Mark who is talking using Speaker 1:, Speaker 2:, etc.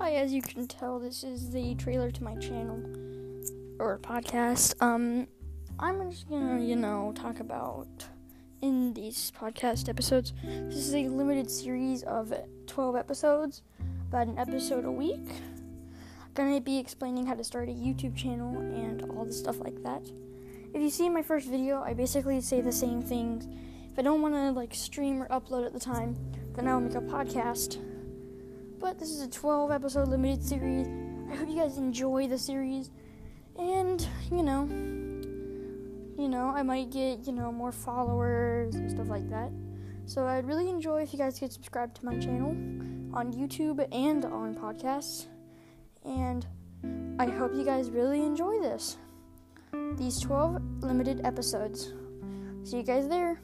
Speaker 1: Hi, as you can tell, this is the trailer to my channel or podcast. Um, I'm just gonna, you know, talk about in these podcast episodes. This is a limited series of 12 episodes, about an episode a week. gonna be explaining how to start a YouTube channel and all the stuff like that. If you see my first video, I basically say the same things. If I don't want to like stream or upload at the time, then I'll make a podcast but this is a 12 episode limited series. I hope you guys enjoy the series. And, you know, you know, I might get, you know, more followers and stuff like that. So I'd really enjoy if you guys could subscribe to my channel on YouTube and on podcasts. And I hope you guys really enjoy this. These 12 limited episodes. See you guys there.